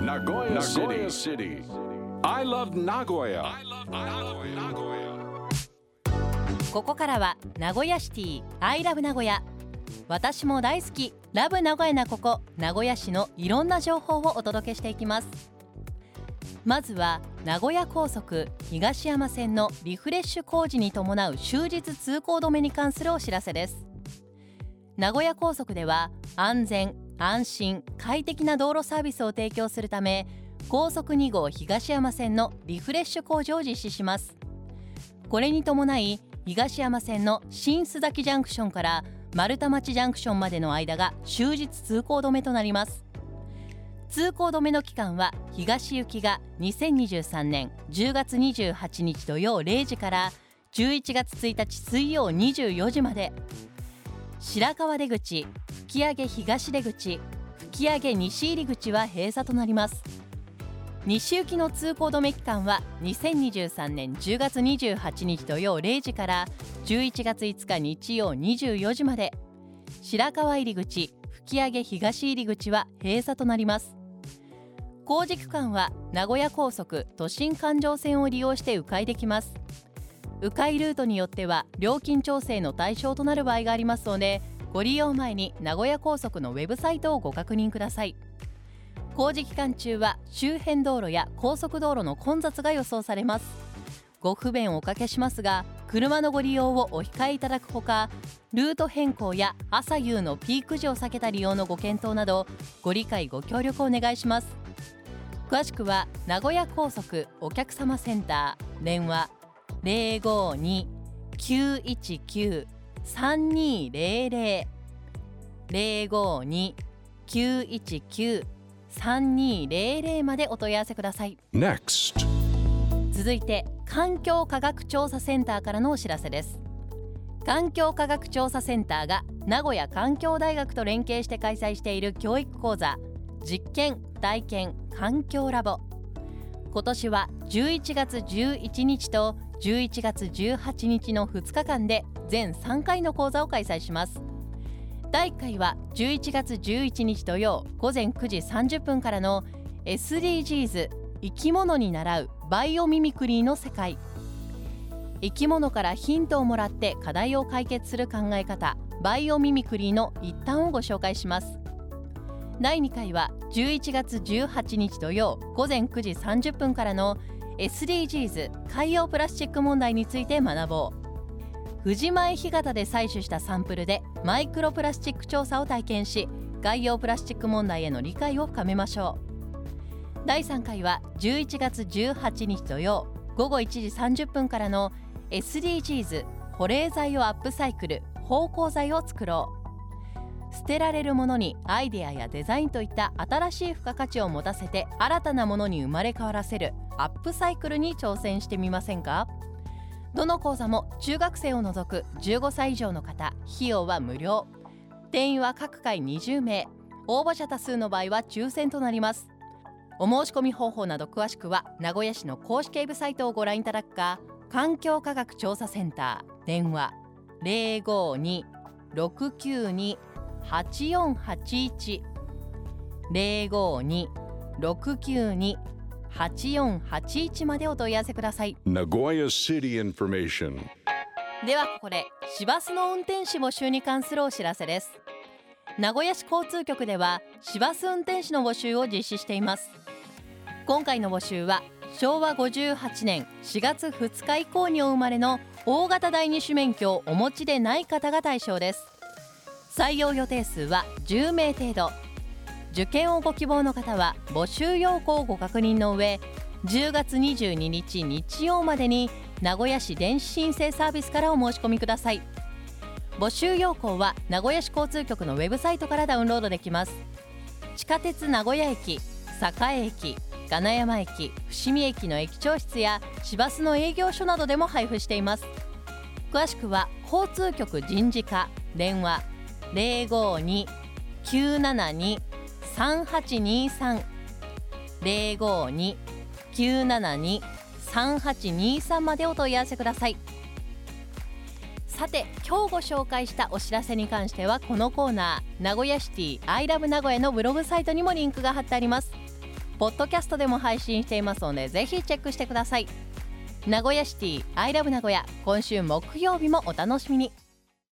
Nagoya City. I love Nagoya. ここからは名古屋シティ I love 名古屋私も大好き。ラブ名古屋なここ。名古屋市のいろんな情報をお届けしていきます。まずは名古屋高速。東山線のリフレッシュ工事に伴う終日通行止めに関するお知らせです。名古屋高速では安全安心快適な道路サービスを提供するため高速2号東山線のリフレッシュ工事を実施します。これに伴い東山線の新須崎ジャンクションから丸太町ジャンクションまでの間が終日通行止めとなります。通行止めの期間は東行きが2023年10月28日土曜0時から11月1日水曜24時まで。白川出口吹上東出口吹上西入り口は閉鎖となります。西行きの通行止め期間は2023年10月28日土曜0時から11月5日日曜24時まで。白川入口吹上東入口は閉鎖となります。工事区間は名古屋高速都心環状線を利用して迂回できます。迂回ルートによっては料金調整の対象となる場合がありますのでご利用前に名古屋高速のウェブサイトをご確認ください。工事期間中は周辺道路や高速道路の混雑が予想されます。ご不便をおかけしますが車のご利用をお控えいただくほかルート変更や朝夕のピーク時を避けた利用のご検討などご理解ご協力をお願いします。詳しくは名古屋高速お客様センター電話052-919 052-919-3200 052-919-3200 3200までお問い合わせください。Next. 続いて環境科学調査センターからのお知らせです。環境科学調査センターが名古屋環境大学と連携して開催している教育講座実験体験環境ラボ。今年は11月11日と11月18日の2日間で全3回の講座を開催します。第1回は11月11日土曜午前9時30分からの SDGs 生き物に習うバイオミミクリーの世界。生き物からヒントをもらって課題を解決する考え方バイオミミクリーの一端をご紹介します。第2回は11月18日土曜午前9時30分からの SDGs 海洋プラスチック問題について学ぼう。藤前干潟で採取したサンプルでマイクロプラスチック調査を体験し海洋プラスチック問題への理解を深めましょう。第3回は11月18日土曜午後1時30分からの SDGs 保冷剤をアップサイクル芳香剤を作ろう。捨てられるものにアイデアやデザインといった新しい付加価値を持たせて新たなものに生まれ変わらせるアップサイクルに挑戦してみませんか？どの講座も中学生を除く15歳以上の方費用は無料。定員は各回20名。応募者多数の場合は抽選となります。お申し込み方法など詳しくは名古屋市の公式ウェブサイトをご覧いただくか環境科学調査センター。電話052 6 9 2 8481までお問い合わせください。Nagoya City information. ではここで市バスの運転士募集に関するお知らせです。名古屋市交通局では市バス運転士の募集を実施しています。今回の募集は昭和58年4月2日以降にお生まれの大型第二種免許をお持ちでない方が対象です採用予定数は10名程度受験をご希望の方は募集要項をご確認の上10月22日日曜までに名古屋市電子申請サービスからお申し込みください。募集要項は名古屋市交通局のウェブサイトからダウンロードできます。地下鉄名古屋駅栄駅金山駅伏見駅の駅長室や市バスの営業所などでも配布しています。詳しくは交通局人事課電話052-972 3823 052-972-3823までお問い合わせください。さて今日ご紹介したお知らせに関してはこのコーナー名古屋シティアイラブ名古屋のブログサイトにもリンクが貼ってあります。ポッドキャストでも配信していますのでぜひチェックしてください。名古屋シティアイラブ名古屋今週木曜日もお楽しみに。